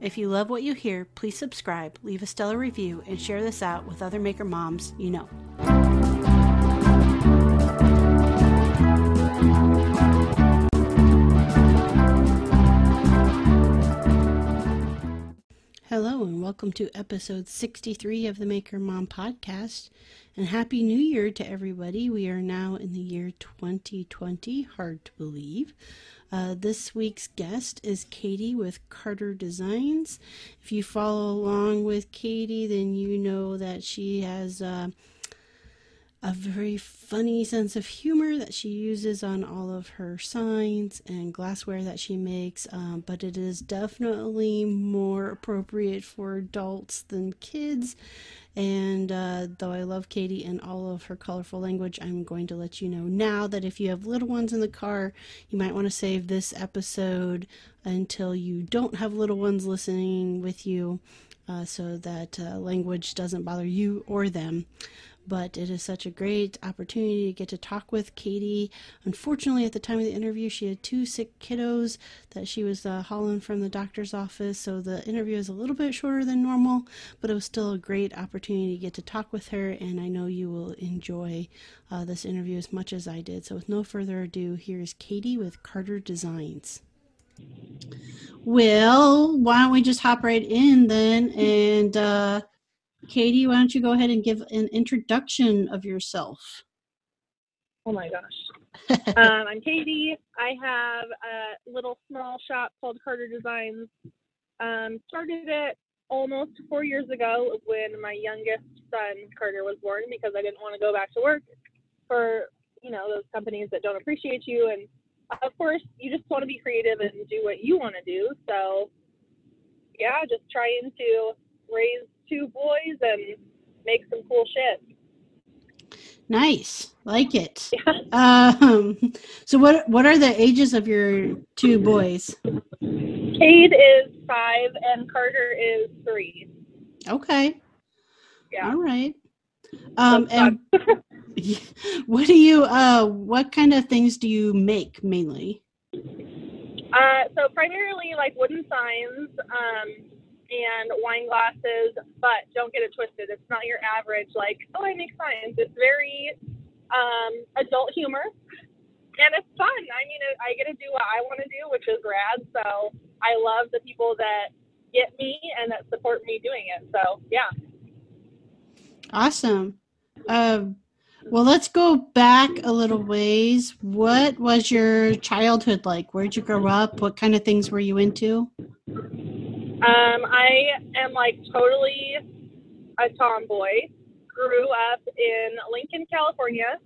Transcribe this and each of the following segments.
If you love what you hear, please subscribe, leave a stellar review, and share this out with other maker moms you know. Hello, and welcome to episode 63 of the Maker Mom podcast. And Happy New Year to everybody. We are now in the year 2020, hard to believe. Uh, this week's guest is Katie with Carter Designs. If you follow along with Katie, then you know that she has uh, a very funny sense of humor that she uses on all of her signs and glassware that she makes, um, but it is definitely more appropriate for adults than kids. And uh, though I love Katie and all of her colorful language, I'm going to let you know now that if you have little ones in the car, you might want to save this episode until you don't have little ones listening with you uh, so that uh, language doesn't bother you or them but it is such a great opportunity to get to talk with Katie. Unfortunately, at the time of the interview, she had two sick kiddos that she was uh, hauling from the doctor's office, so the interview is a little bit shorter than normal, but it was still a great opportunity to get to talk with her, and I know you will enjoy uh, this interview as much as I did. So, with no further ado, here's Katie with Carter Designs. Well, why don't we just hop right in then and uh, Katie, why don't you go ahead and give an introduction of yourself? Oh my gosh. um, I'm Katie. I have a little small shop called Carter Designs. Um, started it almost four years ago when my youngest son Carter was born because I didn't want to go back to work for you know those companies that don't appreciate you and of course you just want to be creative and do what you want to do so yeah just trying to raise two boys and make some cool shit. Nice, like it. um, so what what are the ages of your two boys? Cade is five and Carter is three. Okay. Yeah. All right. Um, and what do you uh what kind of things do you make mainly? Uh, so primarily like wooden signs. Um, and wine glasses, but don't get it twisted. It's not your average, like, oh, I make signs. It's very um, adult humor, and it's fun. I mean, I get to do what I want to do, which is rad. So I love the people that get me and that support me doing it. So, yeah. Awesome. Um, well, let's go back a little ways. What was your childhood like? Where'd you grow up? What kind of things were you into? Um, I am like totally a tomboy. Grew up in Lincoln, California,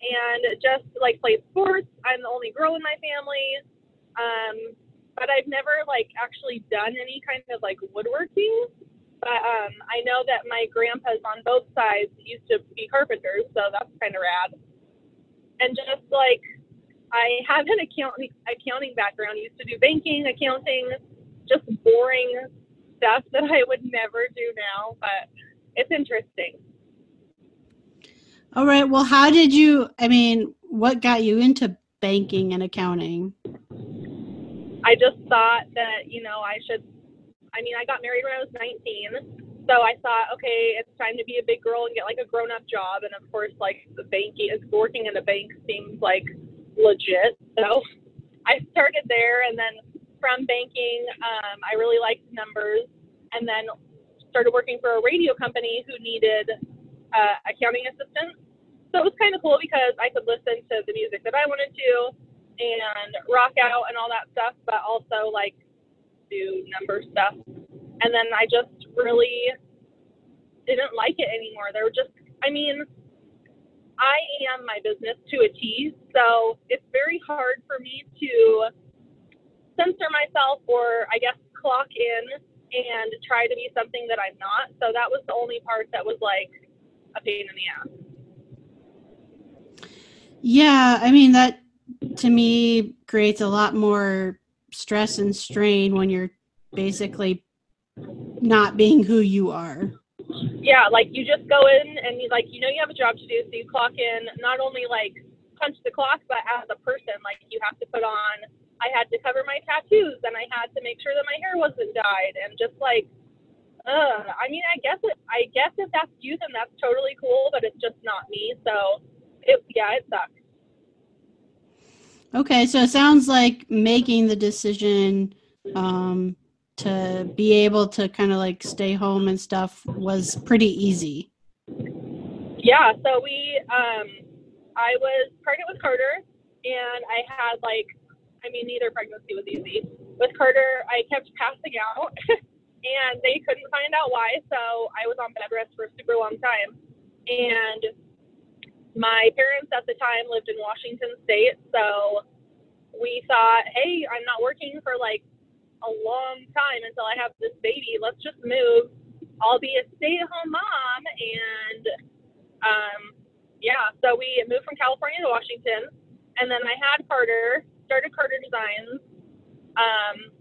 and just like played sports. I'm the only girl in my family. Um, but I've never like actually done any kind of like woodworking. But um, I know that my grandpas on both sides used to be carpenters, so that's kind of rad. And just like I have an accounting accounting background, used to do banking, accounting, just boring stuff that I would never do now, but it's interesting. All right. Well, how did you? I mean, what got you into banking and accounting? I just thought that you know I should. I mean, I got married when I was 19, so I thought, okay, it's time to be a big girl and get like a grown-up job. And of course, like the banking, working in a bank seems like legit. So I started there, and then from banking. Um, I really liked numbers, and then started working for a radio company who needed uh, accounting assistance. So it was kind of cool because I could listen to the music that I wanted to and rock out and all that stuff, but also like do number stuff. And then I just really didn't like it anymore. There were just, I mean, I am my business to a T, so it's very hard for me to censor myself or I guess clock in and try to be something that I'm not. So that was the only part that was like a pain in the ass. Yeah, I mean that to me creates a lot more stress and strain when you're basically not being who you are. Yeah, like you just go in and you like you know you have a job to do, so you clock in not only like punch the clock, but as a person, like you have to put on I had to cover my tattoos and I had to make sure that my hair wasn't dyed and just like uh I mean I guess it I guess if that's you then that's totally cool, but it's just not me. So it yeah, it sucks. Okay, so it sounds like making the decision um to be able to kind of like stay home and stuff was pretty easy. Yeah, so we um I was pregnant with Carter and I had like I mean, neither pregnancy was easy. With Carter, I kept passing out, and they couldn't find out why. So I was on bed rest for a super long time. And my parents at the time lived in Washington State, so we thought, hey, I'm not working for like a long time until I have this baby. Let's just move. I'll be a stay-at-home mom, and um, yeah, so we moved from California to Washington, and then I had Carter started Carter Designs um,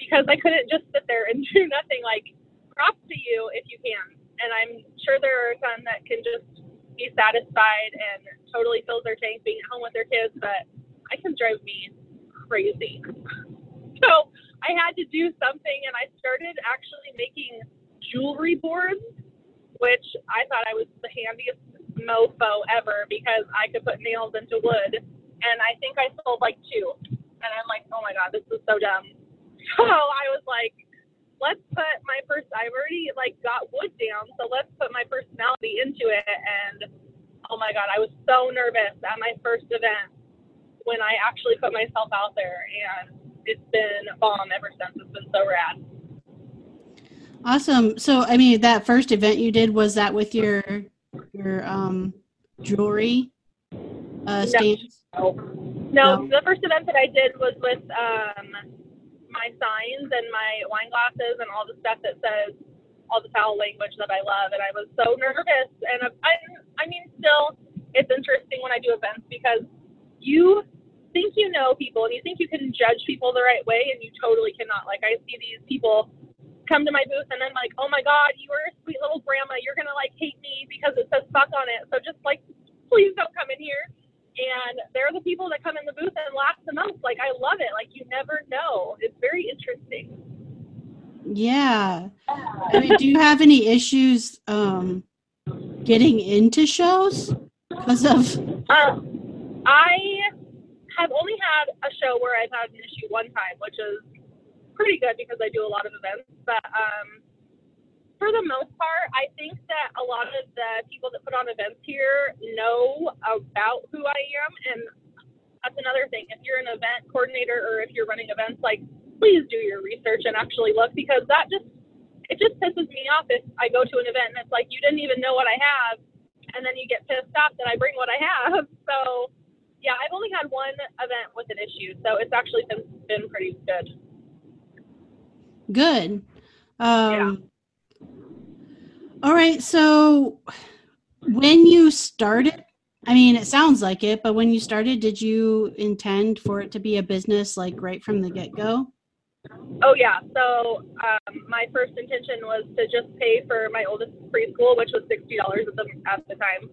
because I couldn't just sit there and do nothing. Like, props to you if you can. And I'm sure there are some that can just be satisfied and totally fill their tank being at home with their kids, but I can drive me crazy. So I had to do something, and I started actually making jewelry boards, which I thought I was the handiest mofo ever because I could put nails into wood and I think I sold like two. And I'm like, oh my god, this is so dumb. So I was like, let's put my first. I've already like got wood down, so let's put my personality into it. And oh my god, I was so nervous at my first event when I actually put myself out there, and it's been bomb ever since. It's been so rad. Awesome. So, I mean, that first event you did was that with your your um jewelry uh, stands? No. no. the first event that I did was with um, my signs and my wine glasses and all the stuff that says all the foul language that I love. And I was so nervous. And I, I mean, still, it's interesting when I do events because you think you know people and you think you can judge people the right way, and you totally cannot. Like, I see these people come to my booth and I'm like, oh my God, you are a sweet little grandma. You're going to like hate me because it says fuck on it. So just like, please don't come in here and they're the people that come in the booth and laugh the most. Like I love it. Like you never know. It's very interesting. Yeah. I mean, do you have any issues um, getting into shows because of? Uh, I have only had a show where I've had an issue one time, which is pretty good because I do a lot of events. But um, the most part, I think that a lot of the people that put on events here know about who I am, and that's another thing. If you're an event coordinator or if you're running events, like please do your research and actually look because that just it just pisses me off if I go to an event and it's like you didn't even know what I have, and then you get pissed off that I bring what I have. So yeah, I've only had one event with an issue, so it's actually been been pretty good. Good. Um, yeah all right. So when you started, I mean, it sounds like it, but when you started, did you intend for it to be a business like right from the get go? Oh, yeah. So um, my first intention was to just pay for my oldest preschool, which was $60 at the, at the time.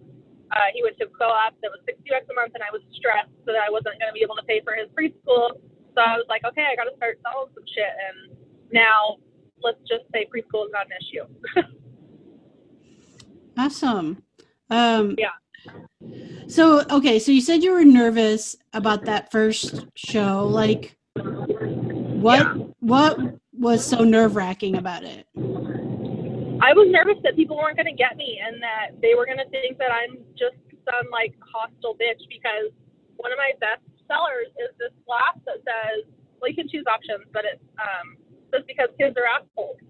Uh, he went to co-op that was 60 bucks a month, and I was stressed so that I wasn't going to be able to pay for his preschool. So I was like, okay, I got to start selling some shit. And now let's just say preschool is not an issue. Awesome. Um, yeah. So, okay, so you said you were nervous about that first show. Like, what yeah. what was so nerve wracking about it? I was nervous that people weren't going to get me and that they were going to think that I'm just some like hostile bitch because one of my best sellers is this glass that says, well, you can choose options, but it's um, says because kids are assholes.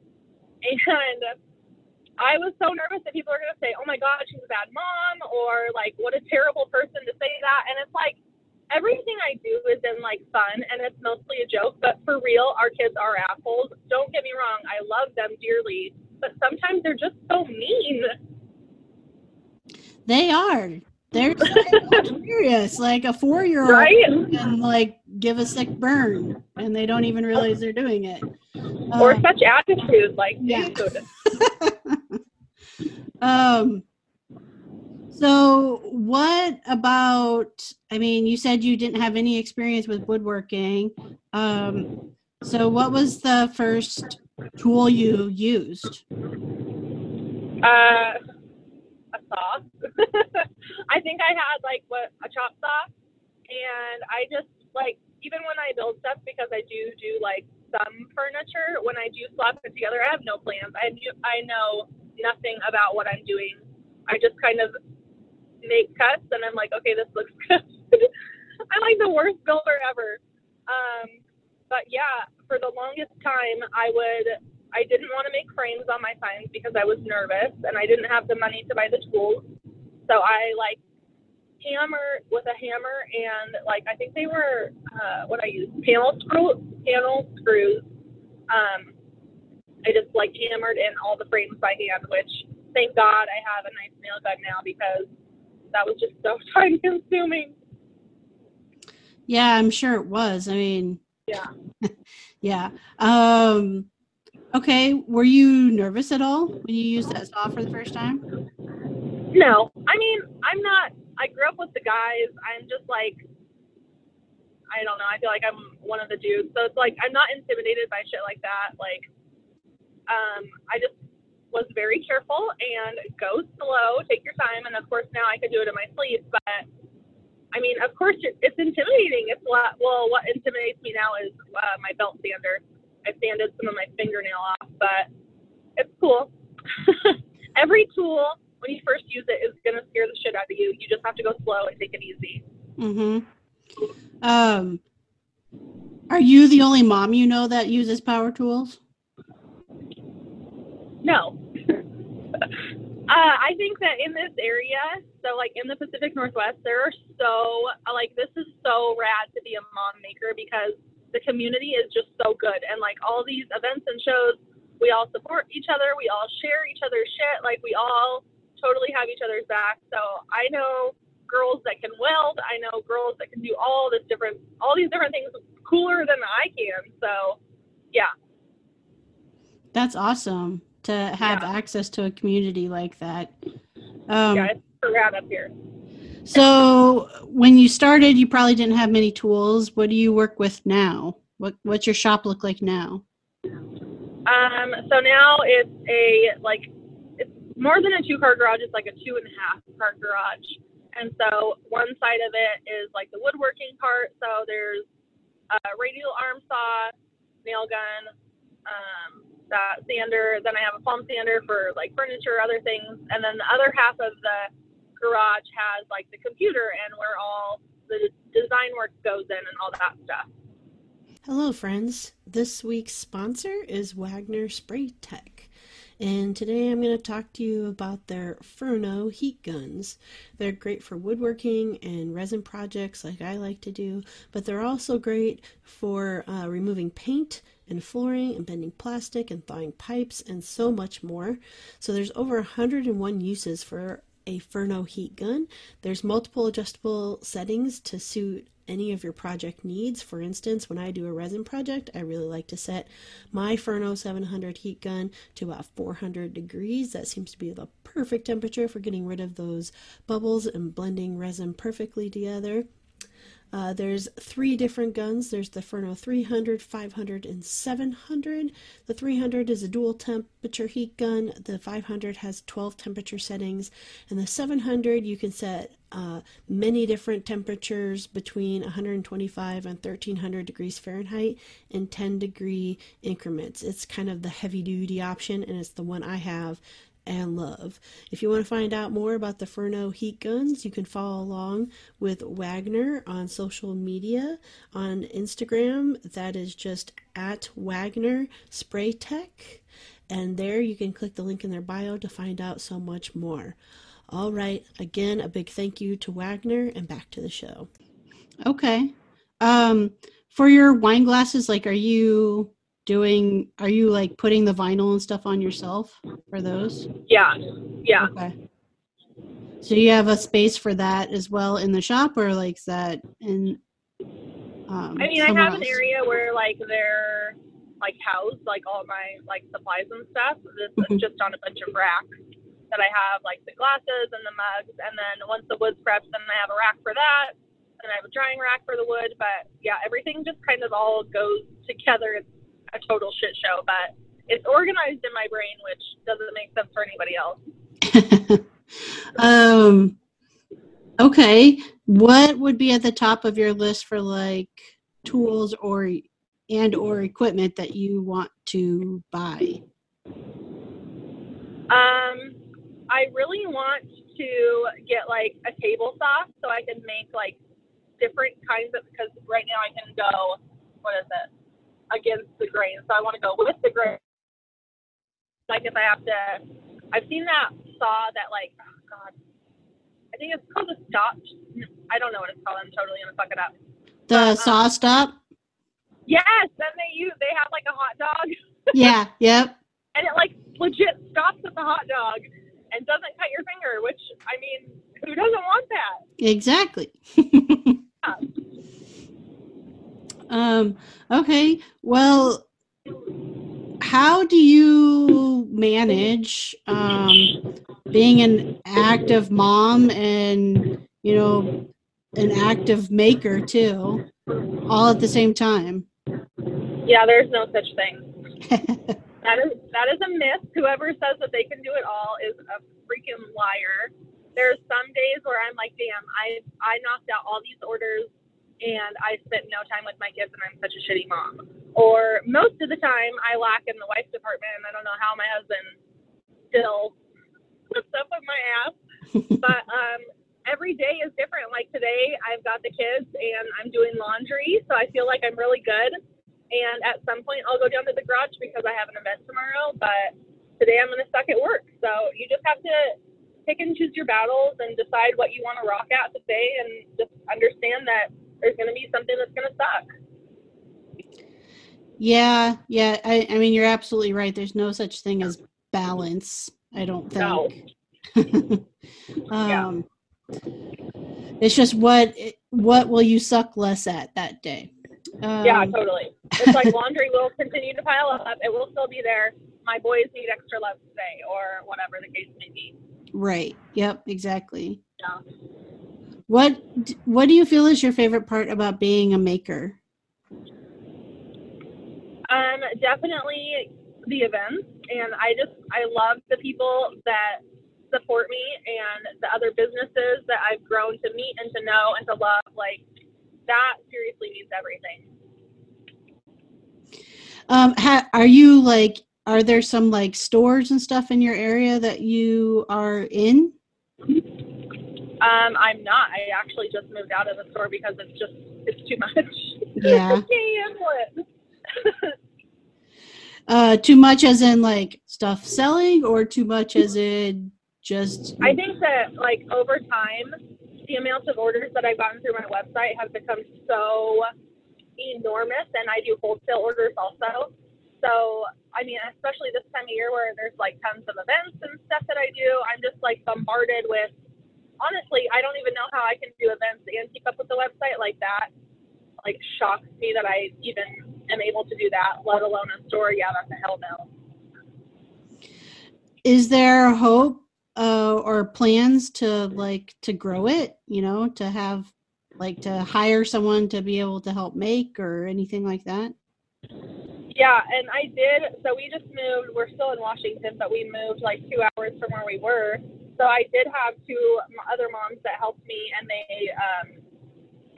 And I was so nervous that people are going to say, oh my God, she's a bad mom, or like, what a terrible person to say that. And it's like, everything I do is in like fun and it's mostly a joke, but for real, our kids are assholes. Don't get me wrong, I love them dearly, but sometimes they're just so mean. They are. They're serious. Like a four year old Right? can like give a sick burn and they don't even realize they're doing it. Or Um, such attitude, like, yeah. dude. um so what about I mean you said you didn't have any experience with woodworking. Um so what was the first tool you used? Uh, a saw. I think I had like what a chop saw, and I just like even when I build stuff because I do do like some furniture. When I do slap it together, I have no plans. I do, I know nothing about what I'm doing. I just kind of make cuts, and I'm like, okay, this looks good. I'm like the worst builder ever. Um, but yeah, for the longest time, I would I didn't want to make frames on my signs because I was nervous and I didn't have the money to buy the tools. So I like hammer with a hammer and like I think they were uh, what I used panel screw panel screws. Um, I just like hammered in all the frames by hand, which thank God I have a nice nail gun now because that was just so time consuming. Yeah, I'm sure it was. I mean, Yeah. yeah. Um okay, were you nervous at all when you used that saw for the first time? No, I mean, I'm not. I grew up with the guys. I'm just like, I don't know. I feel like I'm one of the dudes. So it's like I'm not intimidated by shit like that. Like, um, I just was very careful and go slow, take your time. And of course, now I could do it in my sleep. But I mean, of course, it's intimidating. It's a lot. Well, what intimidates me now is uh, my belt sander. I sanded some of my fingernail off, but it's cool. Every tool, when you first use it, is gonna scare the shit out of you. You just have to go slow and take it easy. Mhm. Um are you the only mom you know that uses power tools? No. uh, I think that in this area, so like in the Pacific Northwest, there are so like this is so rad to be a mom maker because the community is just so good and like all these events and shows, we all support each other, we all share each other's shit, like we all totally have each other's back. So I know girls that can weld, I know girls that can do all this different, all these different things cooler than I can. So yeah, That's awesome to have Yeah. access to a community like that. Um yeah, it's rad up here. so when you started you probably didn't have many tools. What do you work with now? What what's your shop look like now? Um, so now it's a like it's more than a two car garage. It's like a two and a half car garage. And so one side of it is like the woodworking part. So there's a radial arm saw, nail gun, um, that sander. Then I have a palm sander for like furniture, other things. And then the other half of the garage has like the computer and where all the design work goes in and all that stuff. Hello, friends. This week's sponsor is Wagner Spray Tech. And today I'm going to talk to you about their Furno heat guns. They're great for woodworking and resin projects like I like to do, but they're also great for uh, removing paint and flooring and bending plastic and thawing pipes and so much more. So there's over 101 uses for a Furno heat gun. There's multiple adjustable settings to suit any of your project needs. For instance, when I do a resin project, I really like to set my Furno 700 heat gun to about 400 degrees. That seems to be the perfect temperature for getting rid of those bubbles and blending resin perfectly together. Uh, there's three different guns. There's the Furno 300, 500, and 700. The 300 is a dual temperature heat gun. The 500 has 12 temperature settings. And the 700, you can set uh, many different temperatures between 125 and 1300 degrees Fahrenheit in 10 degree increments. It's kind of the heavy duty option, and it's the one I have and love. If you want to find out more about the Furno heat guns, you can follow along with Wagner on social media. On Instagram, that is just at Wagner Spray Tech. And there you can click the link in their bio to find out so much more. All right, again, a big thank you to Wagner, and back to the show. Okay. Um, for your wine glasses, like, are you doing? Are you like putting the vinyl and stuff on yourself for those? Yeah, yeah. Okay. So you have a space for that as well in the shop, or like is that in? Um, I mean, I have an area where like they're like housed, like all my like supplies and stuff. This Mhm. is just on a bunch of racks that I have, like the glasses and the mugs. And then once the wood's prepped, then I have a rack for that. And I have a drying rack for the wood. But yeah, everything just kind of all goes together. It's a total shit show, but it's organized in my brain, which doesn't make sense for anybody else. um okay. What would be at the top of your list for like tools or and or equipment that you want to buy? Um, I really want to get like a table saw so I can make like different kinds of because right now I can go what is it against the grain. So I want to go with the grain. Like if I have to, I've seen that saw that like oh god, I think it's called a stop. I don't know what it's called. I'm totally gonna fuck it up. the Uh, SawStop Yes, then they use they have like a hot dog yeah yep and it like legit stops at the hot dog and doesn't cut your finger, which I mean, who doesn't want that? exactly um okay well how do you manage um being an active mom and you know an active maker too all at the same time Yeah, there's no such thing. That is that is a myth. Whoever says that they can do it all is a freaking liar. There's some days where I'm like, damn, I I knocked out all these orders and I spent no time with my kids and I'm such a shitty mom. Or most of the time I lack in the wife department and I don't know how my husband still puts up with my ass. but um every day is different. Like today I've got the kids and I'm doing laundry, so I feel like I'm really good. And at some point, I'll go down to the garage because I have an event tomorrow. But today, I'm going to suck at work. So you just have to pick and choose your battles and decide what you want to rock at today, and just understand that there's going to be something that's going to suck. yeah yeah I, I mean you're absolutely right there's no such thing as balance i don't No. think um it's just what what will you suck less at that day um, yeah, totally. It's like laundry will continue to pile up. It will still be there. My boys need extra love today, or whatever the case may be. right yep exactly Yeah. What what do you feel is your favorite part about being a maker Um, definitely the events, and I just I love the people that support me and the other businesses that I've grown to meet and to know and to love. Like that seriously means everything. Um, ha- are you like, are there some like stores and stuff in your area that you are in? Um, I'm not. I actually just moved out of the store because it's just it's too much. Yeah. I can't handle it. Uh, too much as in like stuff selling, or too much as in just I think that like over time, the amount of orders that I've gotten through my website have become so enormous, and I do wholesale orders also. So I mean, especially this time of year where there's like tons of events and stuff that I do, I'm just like bombarded with. Honestly, I don't even know how I can do events and keep up with the website like that. Like shocks me that I even am able to do that, let alone a store. Yeah, that's a hell no. is there hope uh, or plans to like to grow it? You know, to have like to hire someone to be able to help make or anything like that. Yeah, and I did. So we just moved. We're still in Washington, but we moved like two hours from where we were. So I did have two other moms that helped me, and they, um,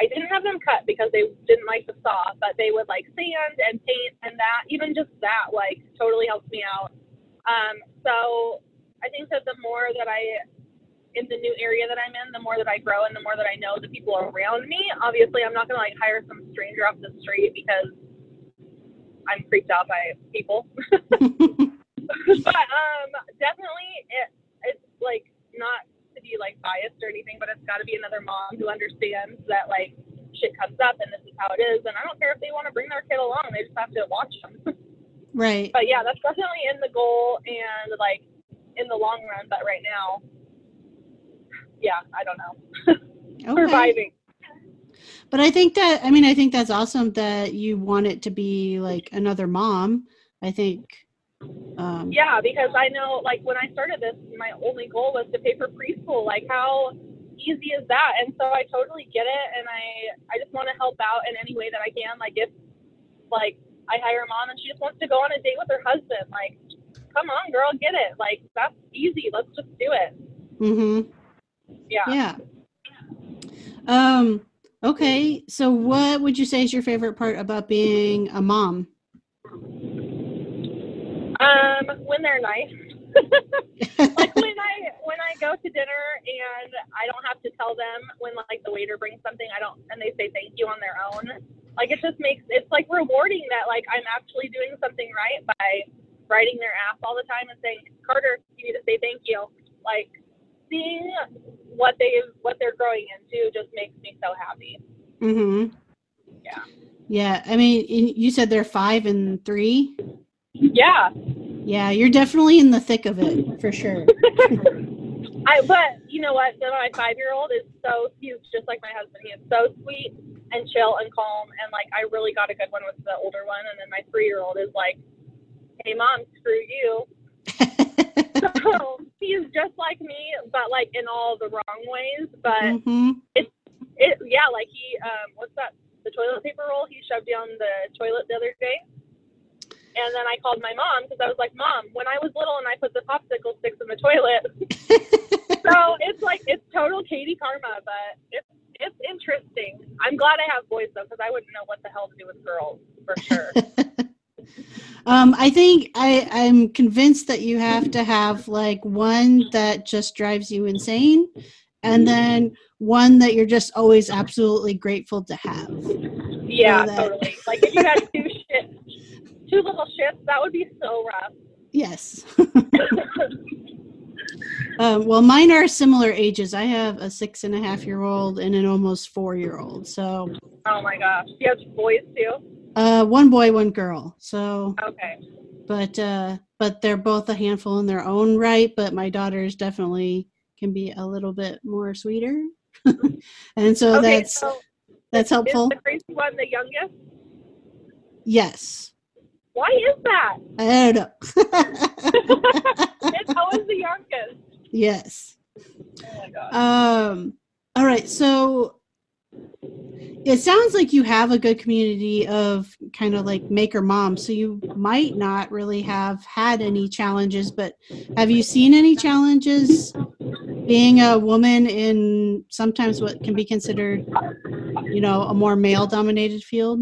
I didn't have them cut because they didn't like the saw, but they would like sand and paint, and that even just that like totally helped me out. Um, so I think that the more that I in the new area that I'm in, the more that I grow and the more that I know the people around me. Obviously, I'm not gonna like hire some stranger off the street because I'm freaked out by people. but um, definitely, it, it's like not to be like biased or anything, but it's got to be another mom who understands that like shit comes up and this is how it is. And I don't care if they want to bring their kid along; they just have to watch them. Right. but yeah, that's definitely in the goal and like in the long run. But right now, yeah, I don't know. Okay. Surviving. But I think that I mean I think that's awesome that you want it to be like another mom. I think um Yeah, because I know, like, when I started this, my only goal was to pay for preschool. Like, how easy is that? And so I totally get it, and I I just want to help out in any way that I can. Like, if like I hire a mom and she just wants to go on a date with her husband, like, come on, girl, get it. Like, that's easy. Let's just do it. mhm. Yeah. Yeah. Um okay, so what would you say is your favorite part about being a mom? Um, when they're nice. like when I when I go to dinner and I don't have to tell them when like the waiter brings something I don't and they say thank you on their own. Like it just makes it's like rewarding that like I'm actually doing something right by riding their ass all the time and saying Carter you need to say thank you. Like seeing what they what they're growing into just makes me so happy. mhm. Yeah. Yeah, I mean you said they're 5 and 3. Yeah. Yeah, you're definitely in the thick of it for sure. I but you know what? Then my five year old is so he's just like my husband. He is so sweet and chill and calm and like I really got a good one with the older one and then my three year old is like, Hey mom, screw you. So he's just like me, but like in all the wrong ways. But mhm. it yeah, like he um what's that? The toilet paper roll he shoved down the toilet the other day. And then I called my mom because I was like, Mom, when I was little and I put the popsicle sticks in the toilet, so it's like it's total Katie karma, but it's it's interesting. I'm glad I have boys though, because I wouldn't know what the hell to do with girls for sure. um, I think I, I'm convinced that you have to have like one that just drives you insane, and then one that you're just always absolutely grateful to have. yeah, that. totally. Like if you had two shits, two little shits, that would be so rough. Yes. um, well, mine are similar ages. I have a six and a half year old and an almost four year old. So, oh my gosh, you have boys too. uh, one boy, one girl. So, Okay. but uh, but they're both a handful in their own right. But my daughters definitely can be a little bit more sweeter, and so okay, that's so that's is helpful. the crazy one the youngest? Yes. Why is that? I don't know. It's always the youngest. yes. Oh my god. Um, all right. So it sounds like you have a good community of kind of like maker moms. So you might not really have had any challenges, but have you seen any challenges being a woman in sometimes what can be considered, you know, a more male dominated field?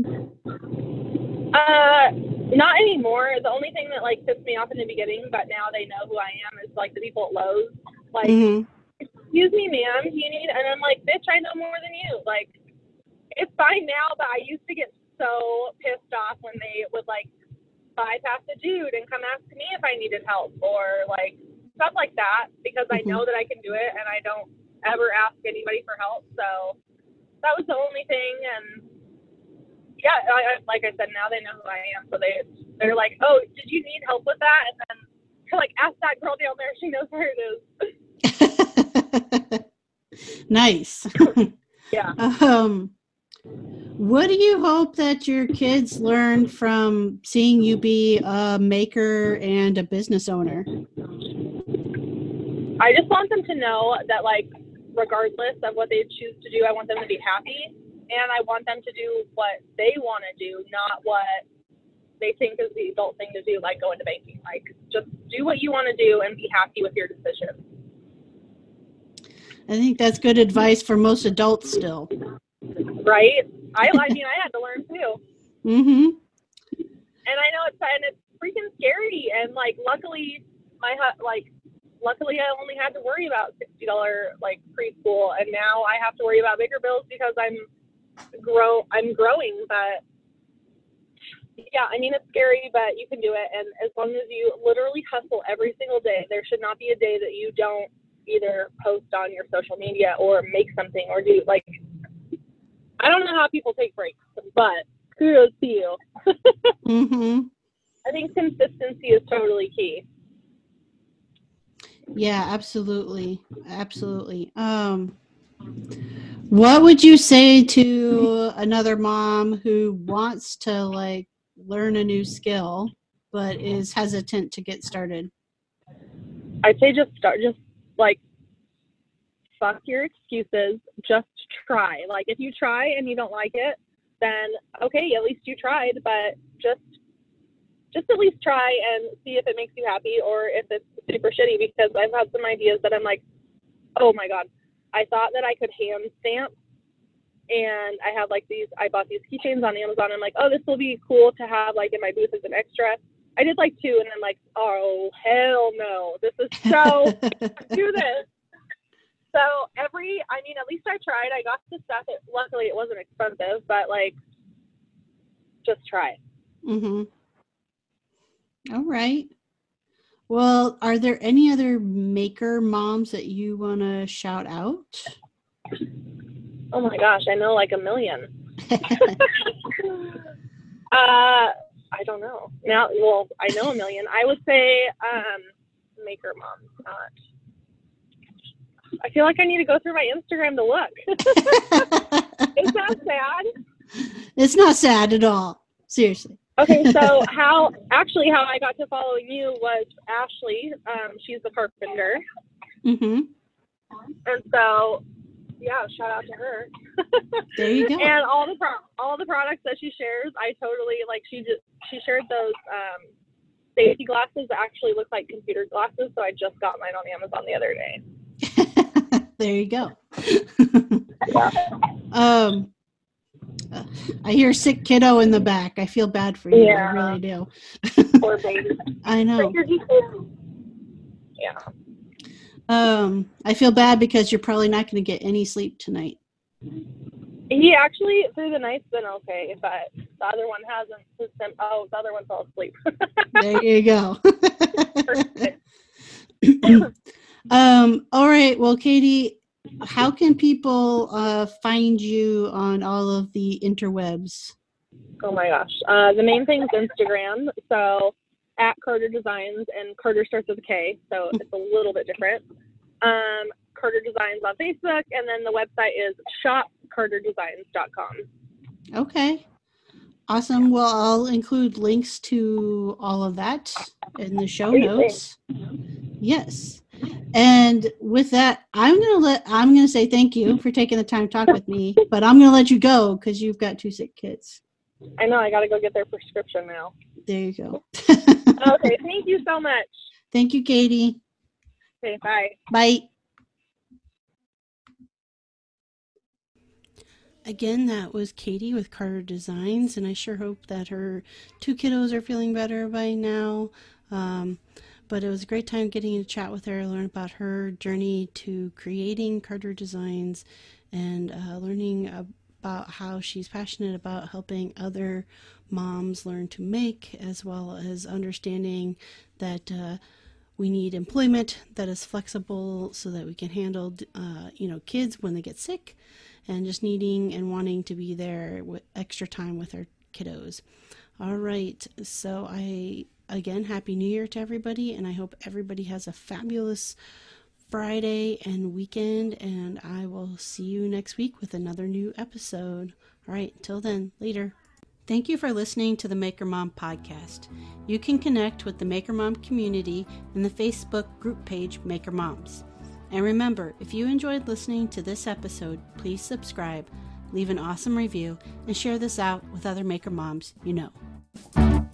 Uh, not anymore. The only thing that like pissed me off in the beginning, but now they know who I am, is like the people at Lowe's. Like, hmm excuse me, ma'am, do you need? And I'm like, bitch, I know more than you. Like, it's fine now, but I used to get so pissed off when they would like bypass the dude and come ask me if I needed help or like stuff like that because I Mhm. know that I can do it and I don't ever ask anybody for help. So that was the only thing. And yeah, I, I, like I said, now they know who I am. So they they're like, oh, did you need help with that? And then they're like, ask that girl down there. She knows where it is. nice. Yeah. Um, what do you hope that your kids learn from seeing you be a maker and a business owner? I just want them to know that, like, regardless of what they choose to do, I want them to be happy, and I want them to do what they want to do, not what they think is the adult thing to do, like go into banking. Like, just do what you want to do and be happy with your decision. I think that's good advice for most adults still. Right? I, I mean, I had to learn too, Mm-hmm. and I know it's and it's freaking scary. And like, luckily, my like, luckily, I only had to worry about sixty dollar like preschool, and now I have to worry about bigger bills because I'm grow I'm growing, but yeah, I mean it's scary, but you can do it. And as long as you literally hustle every single day, there should not be a day that you don't either post on your social media or make something or do like I don't know how people take breaks, but kudos to you. mm-hmm. I think consistency is totally key. Yeah, absolutely. Absolutely. Um what would you say to another mom who wants to like learn a new skill but is hesitant to get started? I'd say just start just like fuck your excuses. Just try. Like if you try and you don't like it, then okay, at least you tried, but just just at least try and see if it makes you happy or if it's super shitty because I've had some ideas that I'm like, oh my god, I thought that I could hand stamp and I have like these I bought these keychains on Amazon. I'm like, oh this will be cool to have like in my booth as an extra. I did like two and I'm like, oh hell no. This is so do this. So every I mean at least I tried. I got the stuff. It luckily it wasn't expensive, but like just try. Mhm. All right. Well, are there any other maker moms that you want to shout out? Oh my gosh, I know like a million. uh, I don't know. Now, well, I know a million. I would say um, maker moms, not. I feel like I need to go through my Instagram to look. Is that sad? It's not sad at all. Seriously. Okay, so how actually how I got to following you was Ashley. Um, she's the carpenter. Mhm. And so, yeah, shout out to her. There you go. and all the pro- all the products that she shares, I totally like. She just she shared those um, safety glasses that actually look like computer glasses. So I just got mine on Amazon the other day. there you go. um, I hear sick kiddo in the back. I feel bad for you. Yeah. I really do. Poor baby. I know. Yeah. Um, I feel bad because you're probably not going to get any sleep tonight. He actually through the night's been okay, but the other one hasn't. Sim- oh, the other one fell asleep. There you go. um, all right. Well, Katie, how can people uh, find you on all of the interwebs? Oh my gosh. Uh, the main thing is Instagram. So at Carter Designs, and Carter starts with a K, so it's a little bit different. Um, Carter Designs on Facebook, and then the website is shopcarterdesigns.com. Okay. Awesome. Well, I'll include links to all of that in the show notes. Yes. And with that, I'm gonna let I'm gonna say thank you for taking the time to talk with me, but I'm gonna let you go because you've got two sick kids. I know I got to go get their prescription now. There you go. Okay, thank you so much. thank you, Katie. Okay, bye. Bye. Again, that was Katie with Carter Designs, and I sure hope that her two kiddos are feeling better by now. Um, but it was a great time getting to chat with her, learn about her journey to creating Carter Designs, and uh, learning about how she's passionate about helping other moms learn to make, as well as understanding that. Uh, we need employment that is flexible so that we can handle uh, you know kids when they get sick and just needing and wanting to be there with extra time with our kiddos all right so i again happy new year to everybody and i hope everybody has a fabulous friday and weekend and i will see you next week with another new episode all right till then later Thank you for listening to the Maker Mom podcast. You can connect with the Maker Mom community in the Facebook group page Maker Moms. And remember, if you enjoyed listening to this episode, please subscribe, leave an awesome review, and share this out with other Maker Moms you know.